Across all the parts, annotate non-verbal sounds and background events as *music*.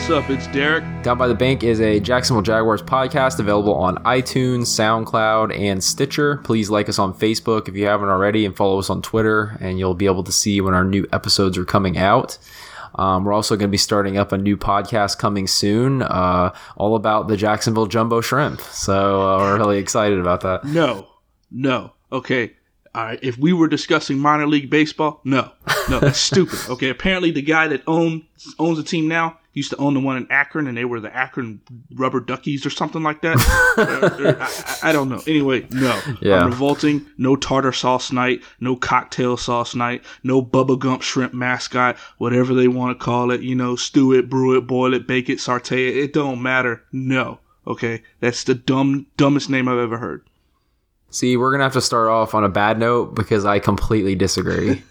what's up? It's Derek. Down by the Bank is a Jacksonville Jaguars podcast available on iTunes, SoundCloud, and Stitcher. Please like us on Facebook if you haven't already, and follow us on Twitter, and you'll be able to see when our new episodes are coming out. Um, we're also going to be starting up a new podcast coming soon, uh, all about the Jacksonville Jumbo Shrimp. So uh, we're really excited about that. No, no. Okay. If we were discussing minor league baseball, no, no, that's *laughs* stupid. Okay, apparently the guy that owns owns the team now used to own the one in Akron, and they were the Akron Rubber Duckies or something like that. *laughs* Uh, uh, I, I, don't know. Anyway, no. Yeah. I'm revolting. No tartar sauce night. No cocktail sauce night. No Bubba Gump shrimp mascot. Whatever they want to call it. You know, stew it, brew it, boil it, bake it, saute it. It don't matter. No. Okay, that's the dumb dumbest name I've ever heard. See, we're gonna have to start off on a bad note because I completely disagree. *laughs*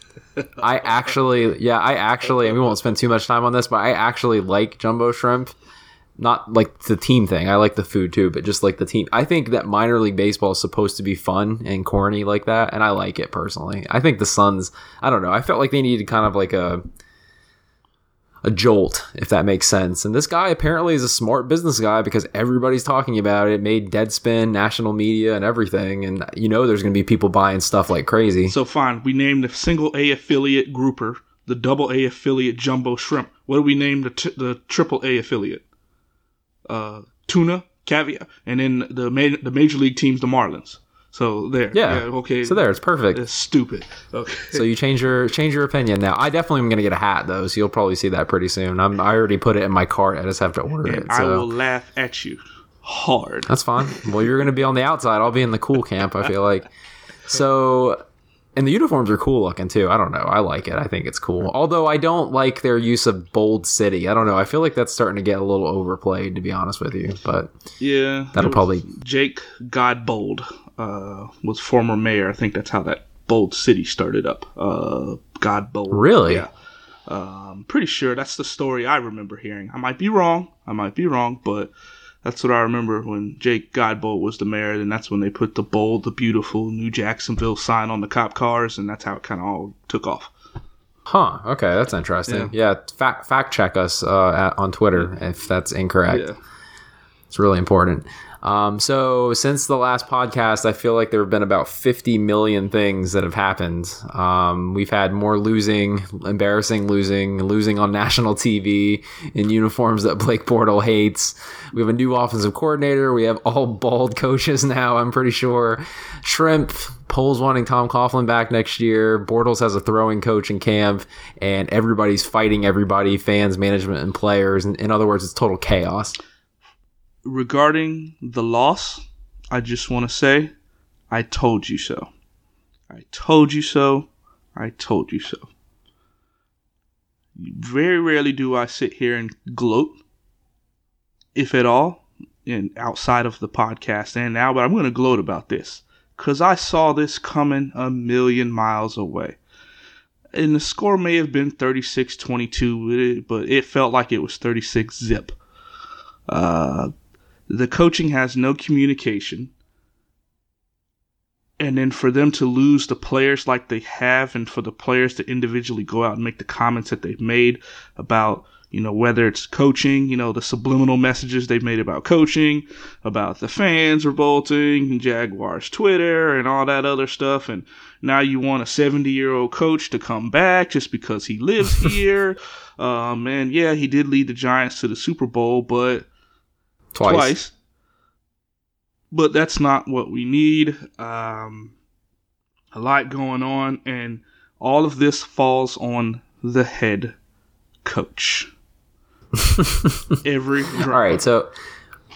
I actually, yeah, I actually, and we won't spend too much time on this, but I actually like jumbo shrimp. Not like the team thing. I like the food too, but just like the team. I think that minor league baseball is supposed to be fun and corny like that, and I like it personally. I think the Suns. I don't know. I felt like they needed kind of like a a jolt, if that makes sense. And this guy apparently is a smart business guy because everybody's talking about it. Made Deadspin, national media, and everything. And you know, there's going to be people buying stuff like crazy. So fine, we named the single A affiliate grouper, the double A affiliate jumbo shrimp. What do we name the t- the triple A affiliate? Uh, tuna, caviar, and then the ma- the major league teams, the Marlins. So there, Yeah. okay. So there, it's perfect. It's stupid. Okay. So you change your change your opinion now. I definitely am going to get a hat though, so you'll probably see that pretty soon. I'm, I already put it in my cart. I just have to order it. and I will laugh at you hard. That's fine. Well, you're going to be on the outside. I'll be in the cool camp. I feel like. So, and the uniforms are cool looking too. I don't know. I like it. I think it's cool. Although I don't like their use of bold city. I don't know. I feel like that's starting to get a little overplayed, to be honest with you. But Yeah, That'll probably- Jake Godbold uh, was former mayor. I think that's how that bold city started up. Uh, Godbold. Really? Yeah. Um, pretty sure that's the story I remember hearing. I might be wrong. I might be wrong, but that's what I remember when Jake Godbold was the mayor. And that's when they put the bold, the beautiful New Jacksonville sign on the cop cars, and that's how it kind of all took off. huh? Okay, that's interesting. Yeah, fact fact check us uh, at, on Twitter if that's incorrect. Yeah. It's really important. Um, so since the last podcast, I feel like there have been about 50 million things that have happened. Um, we've had more losing, embarrassing losing, losing on national TV in uniforms that Blake Bortle hates. We have a new offensive coordinator. We have all bald coaches now. I'm pretty sure. Shrimp. Poles wanting Tom Coughlin back next year. Bortles has a throwing coach in camp, and everybody's fighting everybody, fans, management, and players. In, in other words, it's total chaos. Regarding the loss, I just want to say, I told you so. I told you so. I told you so. Very rarely do I sit here and gloat, if at all, and outside of the podcast and now, but I'm going to gloat about this because I saw this coming a million miles away. And the score may have been 36 22, but it felt like it was 36 zip. Uh, the coaching has no communication. And then for them to lose the players like they have, and for the players to individually go out and make the comments that they've made about, you know, whether it's coaching, you know, the subliminal messages they've made about coaching, about the fans revolting, and Jaguars Twitter, and all that other stuff. And now you want a 70 year old coach to come back just because he lives *laughs* here. um, and yeah, he did lead the Giants to the Super Bowl, but Twice. twice. But that's not what we need. Um, a lot going on, and all of this falls on the head coach. *laughs* Every All right, so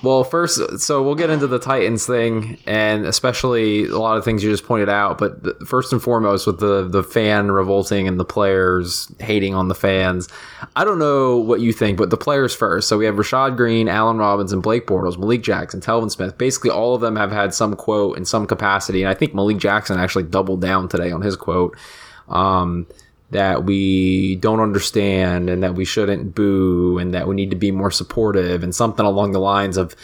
well, first, so we'll get into the Titans thing, and especially a lot of things you just pointed out. But first and foremost, with the the fan revolting and the players hating on the fans, I don't know what you think, but the players first. So we have Rashad Greene, Allen Robinson, Blake Bortles, Malik Jackson, Telvin Smith. Basically, all of them have had some quote in some capacity, and I think Malik Jackson actually doubled down today on his quote. Um, that we don't understand and that we shouldn't boo and that we need to be more supportive and something along the lines of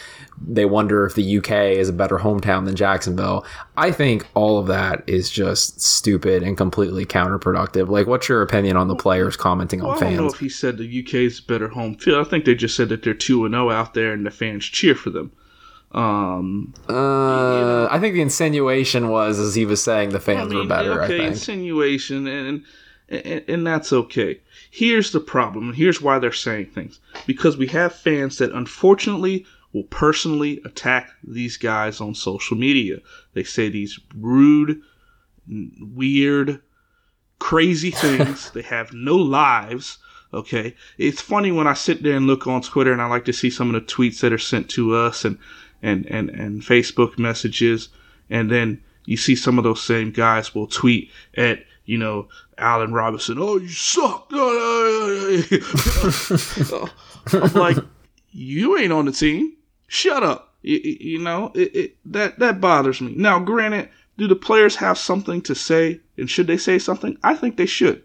they wonder if the UK is a better hometown than Jacksonville. I think all of that is just stupid and completely counterproductive. Like, what's your opinion on the players commenting Well, on fans? I don't know if he said the UK is a better home field. I think they just said that they're two and zero out there, and the fans cheer for them. Um, Uh, I think the insinuation was as he was saying the fans were better. okay, I think. insinuation, and, and and that's okay. Here's the problem, and here's why they're saying things because we have fans that unfortunately will personally attack these guys on social media. They say these rude, weird, crazy *laughs* things. they have no lives. Okay, it's funny when I sit there and look on Twitter, and I like to see some of the tweets that are sent to us, and and and and Facebook messages, and then you see some of those same guys will tweet at you know Allen Robinson, oh you suck. *laughs* I'm like, you ain't on the team. Shut up. You, you know it, it, that that bothers me. Now, granted, do the players have something to say, and should they say something? I think they should,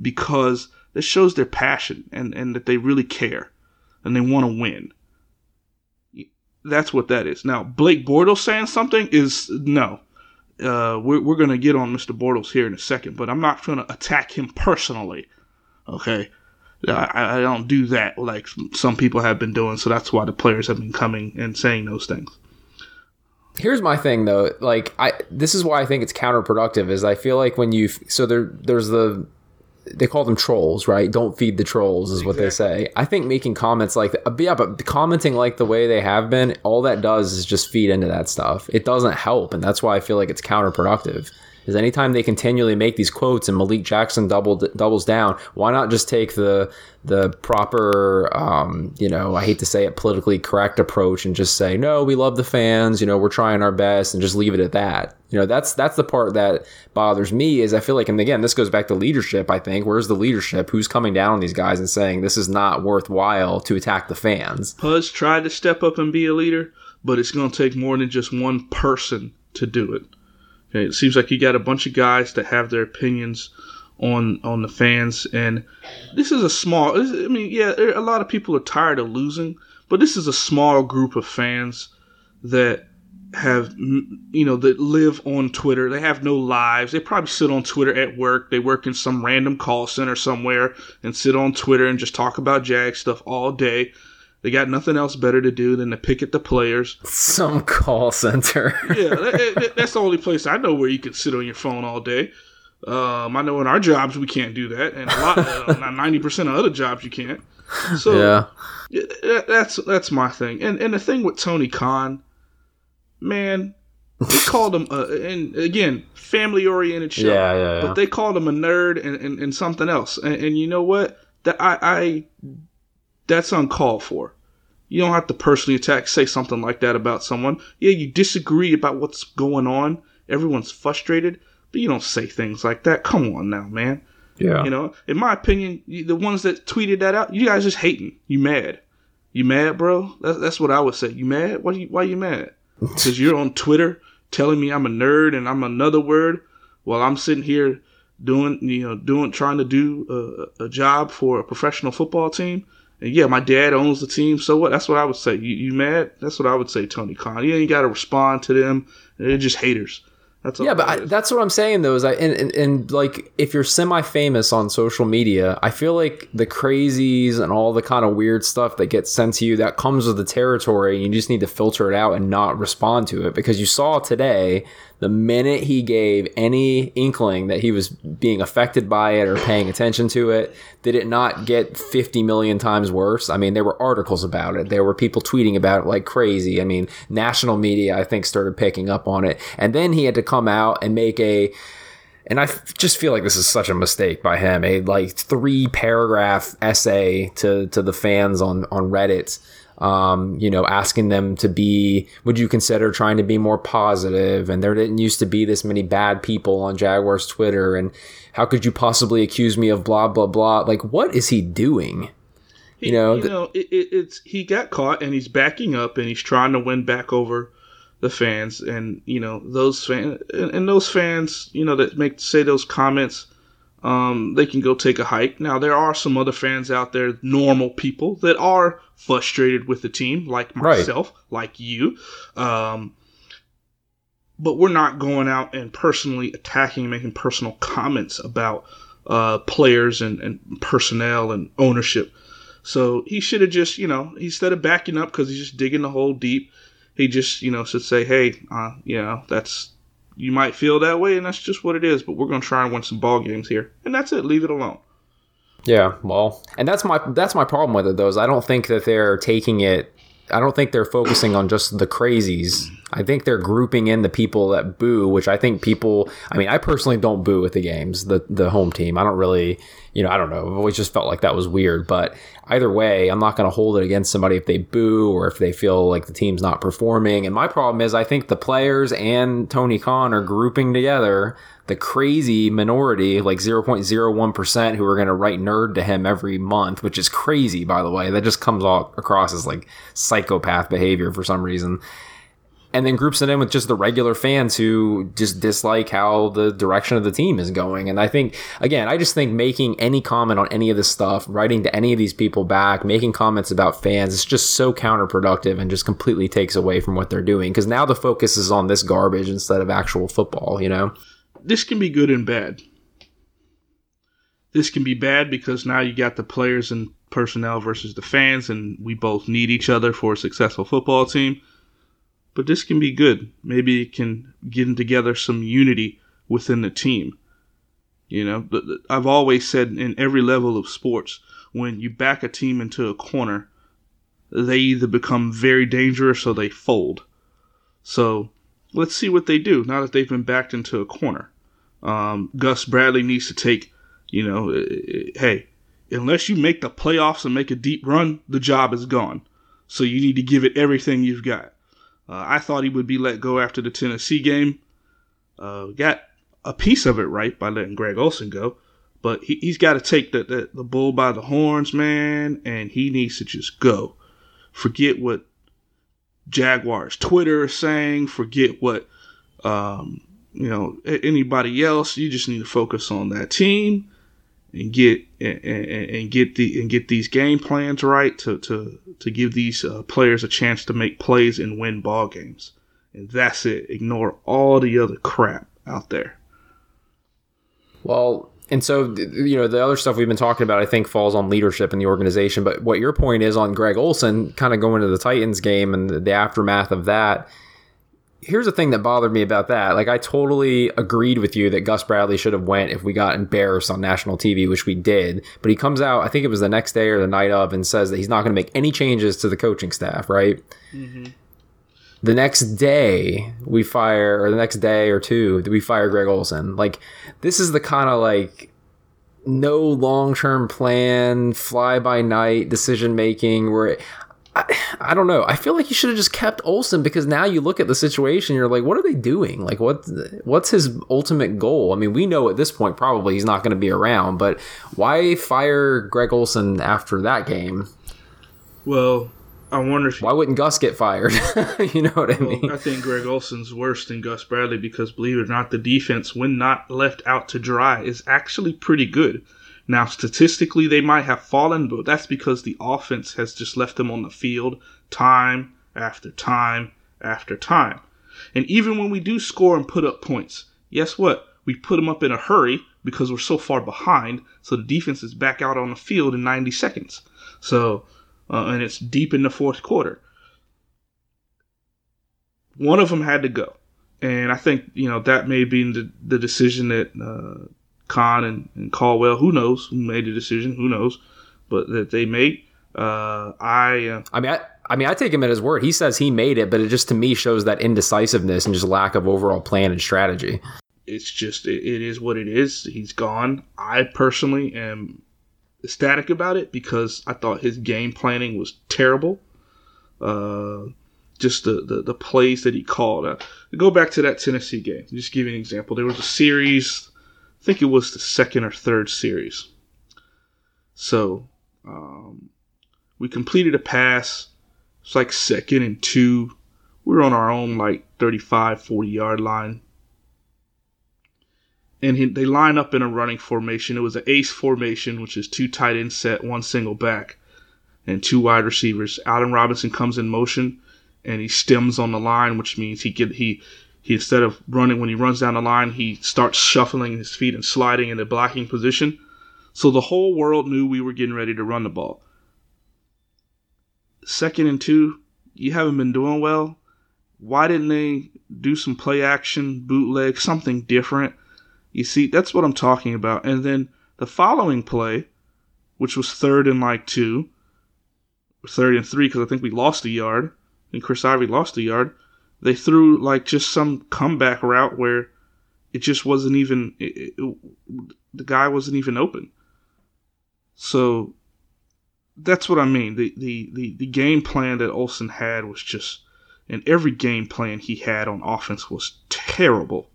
because this shows their passion and and that they really care, and they want to win. That's what that is. Now, Blake Bortles saying something is no. Uh, we're we're gonna get on Mr. Bortles here in a second, but I'm not gonna attack him personally. Okay, I, I don't do that like some people have been doing. So that's why the players have been coming and saying those things. Here's my thing though, like I this is why I think it's counterproductive is I feel like when you so there there's the they call them trolls, right? Don't feed the trolls is what they say. I think making comments like uh, that, yeah, but commenting like the way they have been, all that does is just feed into that stuff. It doesn't help, and that's why I feel like it's counterproductive. Is anytime they continually make these quotes and Malik Jackson doubled doubles down, why not just take the the proper, um, you know, I hate to say it, politically correct approach and just say, no, we love the fans, you know, we're trying our best, and just leave it at that. You know, that's that's the part that bothers me. Is I feel like, and again, this goes back to leadership. I think where's the leadership? Who's coming down on these guys and saying this is not worthwhile to attack the fans? Poz tried to step up and be a leader, but it's going to take more than just one person to do it. It seems like you got a bunch of guys that have their opinions on on the fans, and this is a small. I mean, yeah, a lot of people are tired of losing, but this is a small group of fans that have you know that live on Twitter. They have no lives. They probably sit on Twitter at work. They work in some random call center somewhere and sit on Twitter and just talk about Jag stuff all day. They got nothing else better to do than to pick at the players. Some call center. yeah, that, that, that's the only place I know where you can sit on your phone all day. Um, I know in our jobs we can't do that, and a lot, ninety percent of other jobs you can't. So yeah, that, that's that's my thing. And and the thing with Tony Khan, man, they *laughs* called him, uh, and again, family oriented show. Yeah, yeah, yeah. But they called him a nerd and, and, and something else. And, and you know what? That I, I that's uncalled for. You don't have to personally attack, say something like that about someone. Yeah, you disagree about what's going on. Everyone's frustrated, but you don't say things like that. Come on now, man. yeah. You know, in my opinion, the ones that tweeted that out, you guys just hating. You mad? You mad, bro? That's, that's what I would say. You mad? Why you Why you mad? *laughs* Because you're on Twitter telling me I'm a nerd and I'm another word, while I'm sitting here doing, you know, doing trying to do a, a job for a professional football team. And yeah, my dad owns the team, so what? That's what I would say. You, you mad? That's what I would say, Tony Khan. You ain't got to respond to them. They're just haters. That's yeah, but I, that's what I'm saying though. Is I and, and, and like if you're semi-famous on social media, I feel like the crazies and all the kind of weird stuff that gets sent to you that comes with the territory. You just need to filter it out and not respond to it because you saw today the minute he gave any inkling that he was being affected by it or paying attention to it, did it not get 50 million times worse? I mean, there were articles about it. There were people tweeting about it like crazy. I mean, national media, I think, started picking up on it. And then he had to come out and make a and I just feel like this is such a mistake by him. A like three paragraph essay to to the fans on on Reddit, um, you know, asking them to be. Would you consider trying to be more positive? And there didn't used to be this many bad people on Jaguars Twitter. And how could you possibly accuse me of blah blah blah? Like, what is he doing? He, you know, you know, it, it, it's he got caught and he's backing up and he's trying to win back over the fans and you know those fans and, and those fans you know that make say those comments um, they can go take a hike. Now, there are some other fans out there, normal people, that are frustrated with the team, like myself, right. like you. Um, but we're not going out and personally attacking, and making personal comments about uh, players and, and personnel and ownership. So he should have just, you know, instead of backing up because he's just digging the hole deep, he just, you know, should say, hey, uh, you know, that's you might feel that way, and that's just what it is. But we're going to try and win some ball games here, and that's it. Leave it alone. Yeah, well, and that's my that's my problem with it though. Is I don't think that they're taking it. I don't think they're focusing on just the crazies. I think they're grouping in the people that boo, which I think people. I mean, I personally don't boo at the games, the the home team. I don't really, you know, I don't know. I've always just felt like that was weird. But either way, I'm not going to hold it against somebody if they boo or if they feel like the team's not performing. And my problem is, I think the players and Tony Khan are grouping together the crazy minority, like 0.01%, who are going to write nerd to him every month, which is crazy, by the way. That just comes all across as like psychopath behavior for some reason and then groups it in with just the regular fans who just dislike how the direction of the team is going. And I think, again, I just think making any comment on any of this stuff, writing to any of these people back, making comments about fans, it's just so counterproductive and just completely takes away from what they're doing. Because now the focus is on this garbage instead of actual football, you know? This can be good and bad. This can be bad because now you got the players and personnel versus the fans, and we both need each other for a successful football team but this can be good. Maybe it can get them together some unity within the team. You know, I've always said in every level of sports, when you back a team into a corner, they either become very dangerous or they fold. So let's see what they do now that they've been backed into a corner. Um, Gus Bradley needs to take, you know, eh, eh, hey, unless you make the playoffs and make a deep run, the job is gone. So you need to give it everything you've got. Uh, I thought he would be let go after the Tennessee game. Uh, got a piece of it right by letting Greg Olson go, but he, has got to take the, the, the bull by the horns, man, and he needs to just go. Forget what Jaguars Twitter is saying. Forget what um, you know anybody else. You just need to focus on that team and get and, and, get the and get these game plans right to to to give these uh, players a chance to make plays and win ball games. And that's it. Ignore all the other crap out there. Well, and so you know the other stuff we've been talking about, I think, falls on leadership in the organization. But what your point is on Greg Olson kind of going to the Titans game and the aftermath of that here's the thing that bothered me about that. Like I totally agreed with you that Gus Bradley should have went if we got embarrassed on national TV, which we did. But he comes out, I think it was the next day or the night of, and says that he's not going to make any changes to the coaching staff. Right. Mm-hmm. The next day we fire, or the next day or two, we fire Greg Olson. Like this is the kind of like no long term plan, fly by night decision making where I, I don't know. I feel like you should have just kept Olson because now you look at the situation, you're like, what are they doing? Like, what what's his ultimate goal? I mean, we know at this point probably he's not going to be around, but why fire Greg Olson after that game? Well, I wonder if why wouldn't Gus get fired? *laughs* you know what I well, mean? I think Greg Olson's worse than Gus Bradley because, believe it or not, the defense, when not left out to dry, is actually pretty good. Now, statistically, they might have fallen, but that's because the offense has just left them on the field time after time after time. And even when we do score and put up points, guess what? We put them up in a hurry because we're so far behind, so the defense is back out on the field in 90 seconds. So, uh, and it's deep in the fourth quarter. One of them had to go. And I think, you know, that may be the, the decision that uh, Khan and, and Caldwell, who knows who made the decision, who knows, but that they made. Uh, I, uh, I mean, I, I mean, I take him at his word. He says he made it, but it just to me shows that indecisiveness and just lack of overall plan and strategy. It's just it, it is what it is. He's gone. I personally am ecstatic about it because I thought his game planning was terrible. Uh, just the, the, the plays that he called. Uh, go back to that Tennessee game. Just give you an example. There was a series think it was the second or third series. So um, we completed a pass. It's like second and two. We were on our own like 35, 40 yard line. and he, they line up in a running formation. It was an ace formation, which is two tight end set, one single back, and two wide receivers. Adam Robinson comes in motion, and he stems on the line, which means he get he he instead of running when he runs down the line, he starts shuffling his feet and sliding in the blocking position. So the whole world knew we were getting ready to run the ball. Second and two, you haven't been doing well. Why didn't they do some play action, bootleg, something different? You see, that's what I'm talking about. And then the following play, which was third and like two, third and three, because I think we lost a yard, and Chris Ivory lost a yard. They threw like just some comeback route where it just wasn't even it, it, the guy wasn't even open. So that's what I mean. The, the the the game plan that Olson had was just, and every game plan he had on offense was terrible.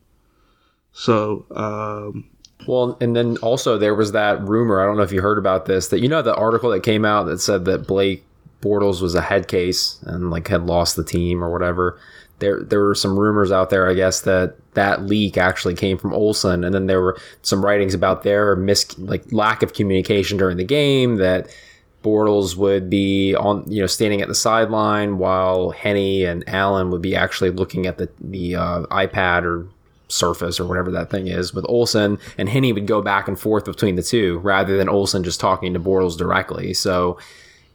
So, um, well, and then also there was that rumor. I don't know if you heard about this. That you know the article that came out that said that Blake Bortles was a head case and like had lost the team or whatever. There, there were some rumors out there, I guess, that that leak actually came from Olson, and then there were some writings about their mis like lack of communication during the game that Bortles would be on, you know, standing at the sideline while Henne and Allen would be actually looking at the the uh, iPad or Surface or whatever that thing is with Olson, and Henne would go back and forth between the two rather than Olson just talking to Bortles directly. So,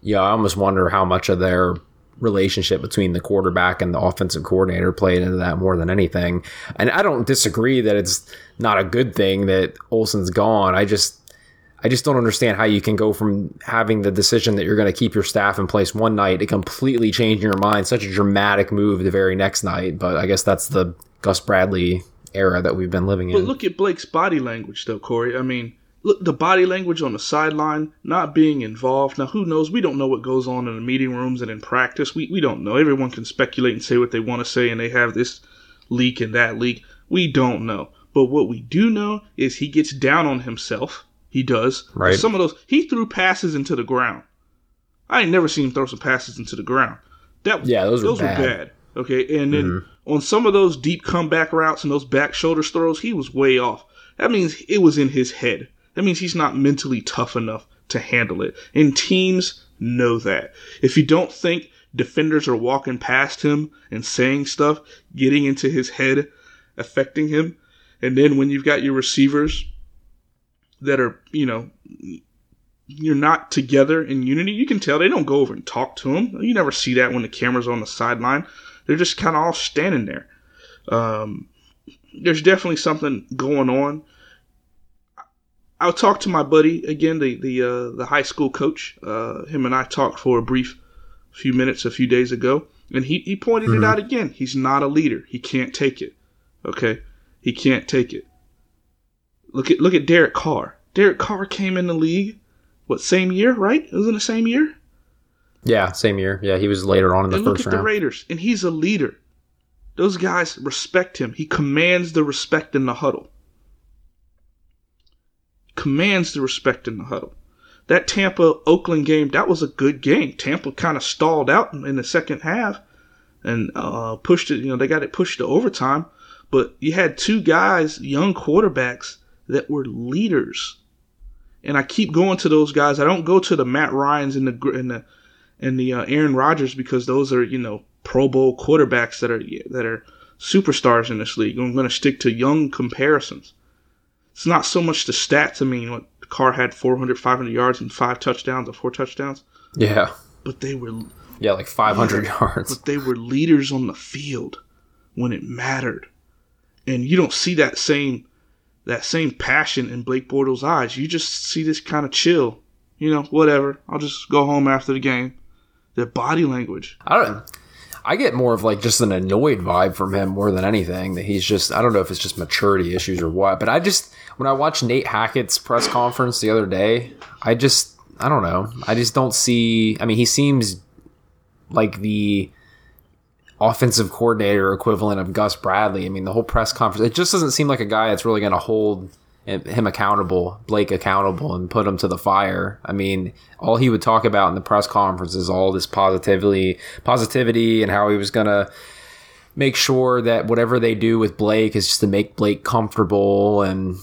yeah, I almost wonder how much of their relationship between the quarterback and the offensive coordinator played into that more than anything. And I don't disagree that it's not a good thing that Olson's gone. I just I just don't understand how you can go from having the decision that you're going to keep your staff in place one night to completely changing your mind, such a dramatic move the very next night. But I guess that's the Gus Bradley era that we've been living in. But look at Blake's body language, though, Corey. I mean, look the body language on the sideline, not being involved. Now, who knows? We don't know what goes on in the meeting rooms and in practice. We we don't know. Everyone can speculate and say what they want to say, and they have this leak and that leak. We don't know. But what we do know is he gets down on himself. He does. Right. Some of those he threw passes into the ground. I ain't never seen him throw some passes into the ground. That Yeah, those were bad. were bad. Okay, and then mm-hmm. on some of those deep comeback routes and those back shoulder throws, he was way off. That means it was in his head. That means he's not mentally tough enough to handle it. And teams know that. If you don't think defenders are walking past him and saying stuff, getting into his head, affecting him, and then when you've got your receivers that are, you know, you're not together in unity, you can tell they don't go over and talk to him. You never see that when the camera's on the sideline. They're just kind of all standing there. Um, there's definitely something going on. I'll talk to my buddy again, the the uh, the high school coach. Uh, him and I talked for a brief few minutes a few days ago, and he, he pointed it out again. He's not a leader. He can't take it. Okay, he can't take it. Look at look at Derek Carr. Derek Carr came in the league, what same year? Right? It was in the same year. Yeah, same year. Yeah, he was later on in the and look first at the round. Raiders, and he's a leader. Those guys respect him. He commands the respect in the huddle. Commands the respect in the huddle. That Tampa Oakland game, that was a good game. Tampa kind of stalled out in the second half and uh, pushed it. You know, they got it pushed to overtime. But you had two guys, young quarterbacks, that were leaders. And I keep going to those guys. I don't go to the Matt Ryan's and the and the and the uh, Aaron Rodgers because those are you know Pro Bowl quarterbacks that are that are superstars in this league. I'm going to stick to young comparisons. It's not so much the stats. I mean, what Carr had 400, 500 yards and five touchdowns or four touchdowns, Yeah, but they were yeah, like 500 yards. but they were leaders on the field when it mattered. And you don't see that same that same passion in Blake Bortles' eyes. You just see this kind of chill. You know, whatever. I'll just go home after the game. Their body language. I don't. I get more of like just an annoyed vibe from him more than anything. That he's just I don't know if it's just maturity issues or what, but I just when I watched Nate Hackett's press conference the other day, I just I don't know. I just don't see. I mean, he seems like the offensive coordinator equivalent of Gus Bradley. I mean, the whole press conference, it just doesn't seem like a guy that's really going to hold him accountable, Blake accountable, and put him to the fire. I mean, all he would talk about in the press conference is all this positively, positivity, and how he was going to, make sure that whatever they do with Blake is just to make Blake comfortable and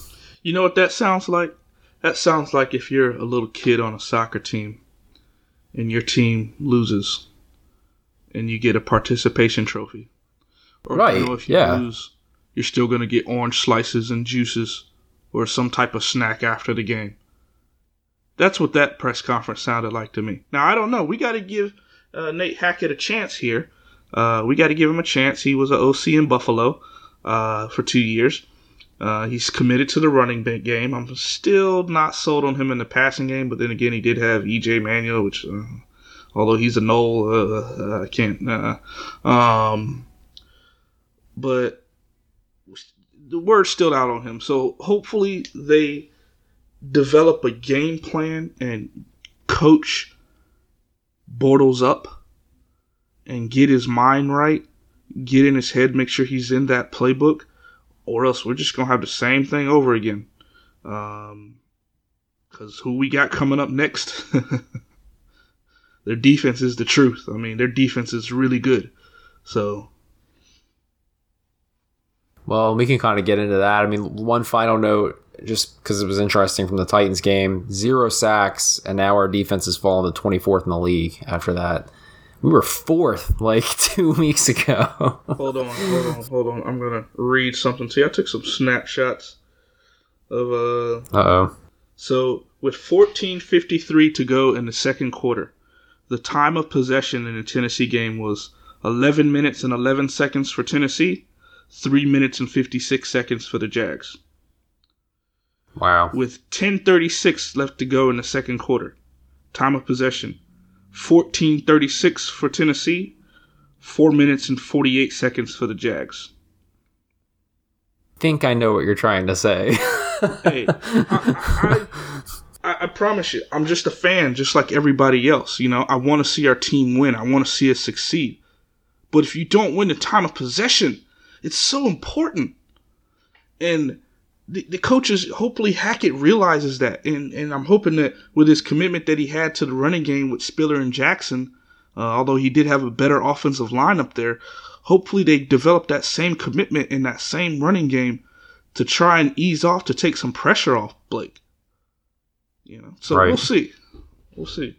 You know what that sounds like? That sounds like if you're a little kid on a soccer team and your team loses and you get a participation trophy. Or Right, you know, if you yeah. lose, you're still going to get orange slices and juices or some type of snack after the game. That's what that press conference sounded like to me. Now, I don't know. We got to give uh, Nate Hackett a chance here. Uh, we got to give him a chance. He was an OC in Buffalo uh, for two years. Uh, he's committed to the running back game. I'm still not sold on him in the passing game, but then again, he did have EJ Manuel, which, uh, although he's a null, uh, I can't. Uh, um, but the word's still out on him. So hopefully they develop a game plan and coach Bortles up and get his mind right, get in his head, make sure he's in that playbook, or else we're just gonna have the same thing over again. Um, because who we got coming up next? *laughs* their defense is the truth. I mean, their defense is really good. So Well, we can kind of get into that. I mean, one final note, just because it was interesting from the Titans game zero sacks, and now our defense has fallen to 24th in the league after that. We were fourth like *laughs* two weeks ago. hold on, hold on, hold on. I'm gonna read something to you. I took some snapshots of uh Uh oh. So, with 14:53 to go in the second quarter, the time of possession in the Tennessee game was 11 minutes and 11 seconds for Tennessee, 3 minutes and 56 seconds for the Jags. Wow. With 10:36 left to go in the second quarter, time of possession 14:36 for Tennessee, 4 minutes and 48 seconds for the Jags. think I know what you're trying to say. *laughs* hey, I, I, I, I promise you, I'm just a fan, just like everybody else. You know, I want to see our team win. I want to see us succeed. But if you don't win the time of possession, it's so important. And the, the coaches, hopefully Hackett realizes that. And, and I'm hoping that with his commitment that he had to the running game with Spiller and Jackson, uh, although he did have a better offensive line up there, hopefully they develop that same commitment in that same running game to try and ease off to take some pressure off Blake. You know, so Right. we'll see. We'll see.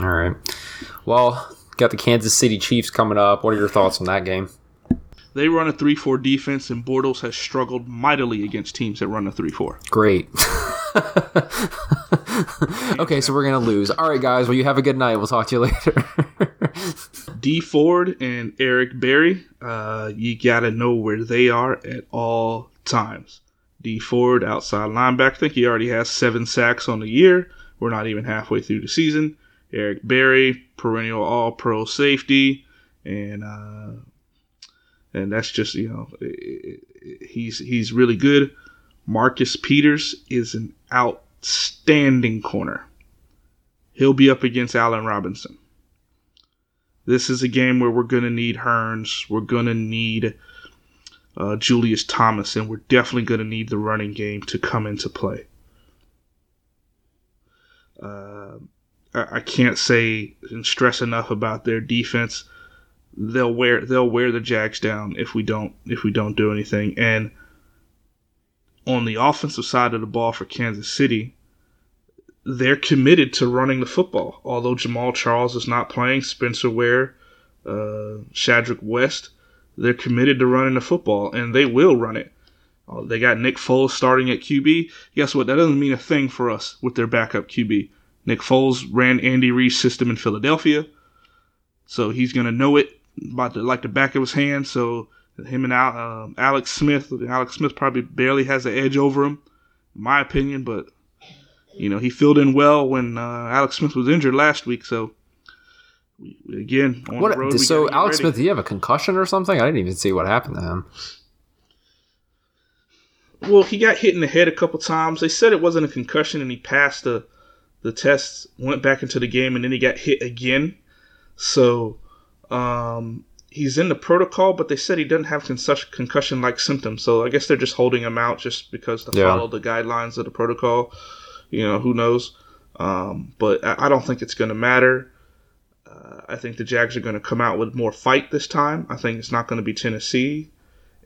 All right. Well, got the Kansas City Chiefs coming up. What are your thoughts on that game? They run a 3 4 defense, and Bortles has struggled mightily against teams that run a 3 4. Great. *laughs* okay, so we're going to lose. All right, guys. Well, you have a good night. We'll talk to you *laughs* later. Dee Ford and Eric Berry, uh, you got to know where they are at all times. Dee Ford, outside linebacker, I think he already has seven sacks on the year. We're not even halfway through the season. Eric Berry, perennial All Pro safety, and uh, and that's just you know i- i- i- he's he's really good. Marcus Peters is an outstanding corner. He'll be up against Allen Robinson. This is a game where we're going to need Hurns. We're going to need uh, Julius Thomas, and we're definitely going to need the running game to come into play. Uh, I, I can't say and stress enough about their defense. They'll wear they'll wear the Jags down if we don't if we don't do anything. And on the offensive side of the ball for Kansas City, they're committed to running the football. Although Jamaal Charles is not playing, Spencer Ware, uh, Charcandrick West, they're committed to running the football, and they will run it. Uh, they got Nick Foles starting at QB. Guess what? That doesn't mean a thing for us with their backup QB. Nick Foles ran Andy Reid's system in Philadelphia, so he's gonna know it about the, like the back of his hand. So him and Al, um, Alex Smith, Alex Smith probably barely has an edge over him, in my opinion. But you know, he filled in well when uh, Alex Smith was injured last week. So we, again, on the road, what? we So, Alex ready. Smith, do you have a concussion or something? I didn't even see what happened to him. Well, he got hit in the head a couple times. They said it wasn't a concussion, and he passed the the test, went back into the game, and then he got hit again. So um, he's in the protocol, but they said he doesn't have concussion like symptoms. So I guess they're just holding him out just because to Yeah. follow the guidelines of the protocol. You know, who knows? Um, but I, I don't think it's going to matter. Uh, I think the Jags are going to come out with more fight this time. I think it's not going to be Tennessee,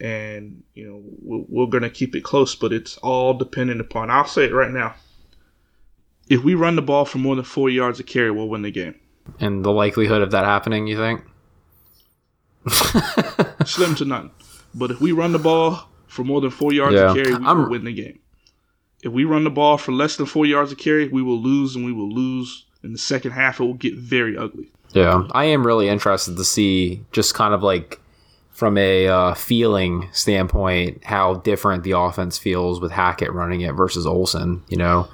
and you know we're, we're going to keep it close, but it's all dependent upon. I'll say it right now. If we run the ball for more than four yards a carry, we'll win the game. And the likelihood of that happening, you think? *laughs* Slim to none. But if we run the ball for more than four yards yeah. a carry, we I'm, will win the game. If we run the ball for less than four yards a carry, we will lose, and we will lose in the second half. It will get very ugly. Yeah, I am really interested to see just kind of like from a uh, feeling standpoint how different the offense feels with Hackett running it versus Olson. You know,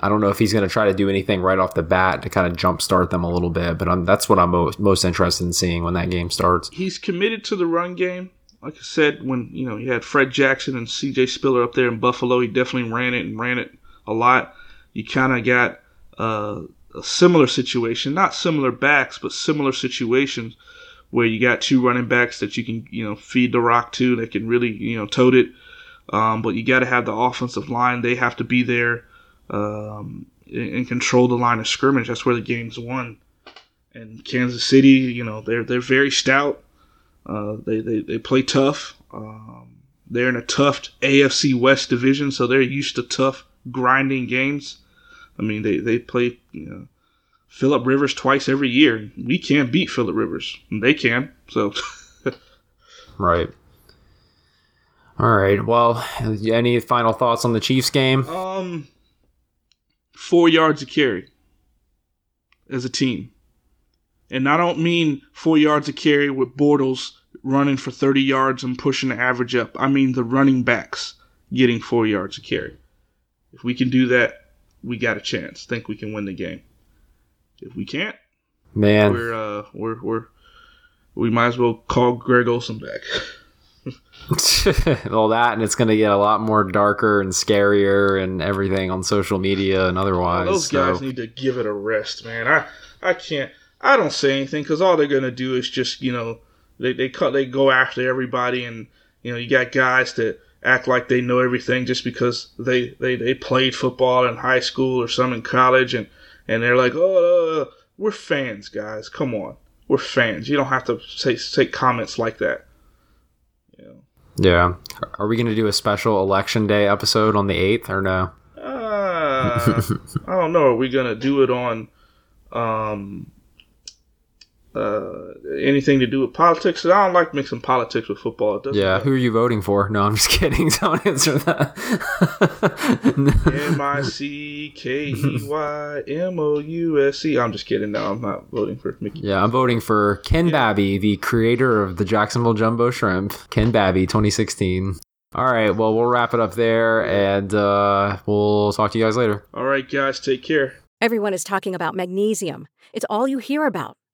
I don't know if he's going to try to do anything right off the bat to kind of jumpstart them a little bit, but I'm, that's what I'm most, most interested in seeing when that game starts. He's committed to the run game. Like I said, when you know you had Fred Jackson and C.J. Spiller up there in Buffalo, he definitely ran it and ran it a lot. You kind of got uh, a similar situation, not similar backs, but similar situations where you got two running backs that you can you know feed the rock to that can really you know tote it. Um, but you got to have the offensive line; they have to be there um, and control the line of scrimmage. That's where the game's won. And Kansas City, you know, they're they're very stout. Uh, they, they they play tough. Um, they're in a tough AFC West division, so they're used to tough, grinding games. I mean, they they play you know, Philip Rivers twice every year. We can't beat Philip Rivers. They can. So. *laughs* right. All right. Well, any final thoughts on the Chiefs game? Um, four yards a carry as a team. And I don't mean four yards a carry with Bortles running for 30 yards and pushing the average up. I mean the running backs getting four yards a carry. If we can do that, we got a chance. Think we can win the game. If we can't, man, we're uh, we're we're we might as well call Greg Olson back. *laughs* *laughs* all that and it's going to get a lot more darker and scarier and everything on social media and otherwise. Oh, those so. guys need to give it a rest, man. I I can't. I don't say anything because all they're going to do is just you know they they cut they go after everybody and you know you got guys that act like they know everything just because they they, they played football in high school or some in college and and they're like oh uh, we're fans guys come on we're fans you don't have to say say comments like that yeah. Are we going to do a special election day episode on the 8th or no? Uh, *laughs* I don't know. Are we going to do it on um, uh, anything to do with politics. I don't like mixing politics with football. yeah, who are you voting for? No, I'm just *laughs* kidding. Don't answer that. M I C K E Y M O U S E. I'm just kidding. No, I'm not voting for Mickey. Yeah, I'm voting for Ken yeah. Babby, the creator of the Jacksonville Jumbo Shrimp. Ken Babby, 2016. All right, well, we'll wrap it up there, and uh, we'll talk to you guys later. All right, guys, take care. Everyone is talking about magnesium. It's all you hear about.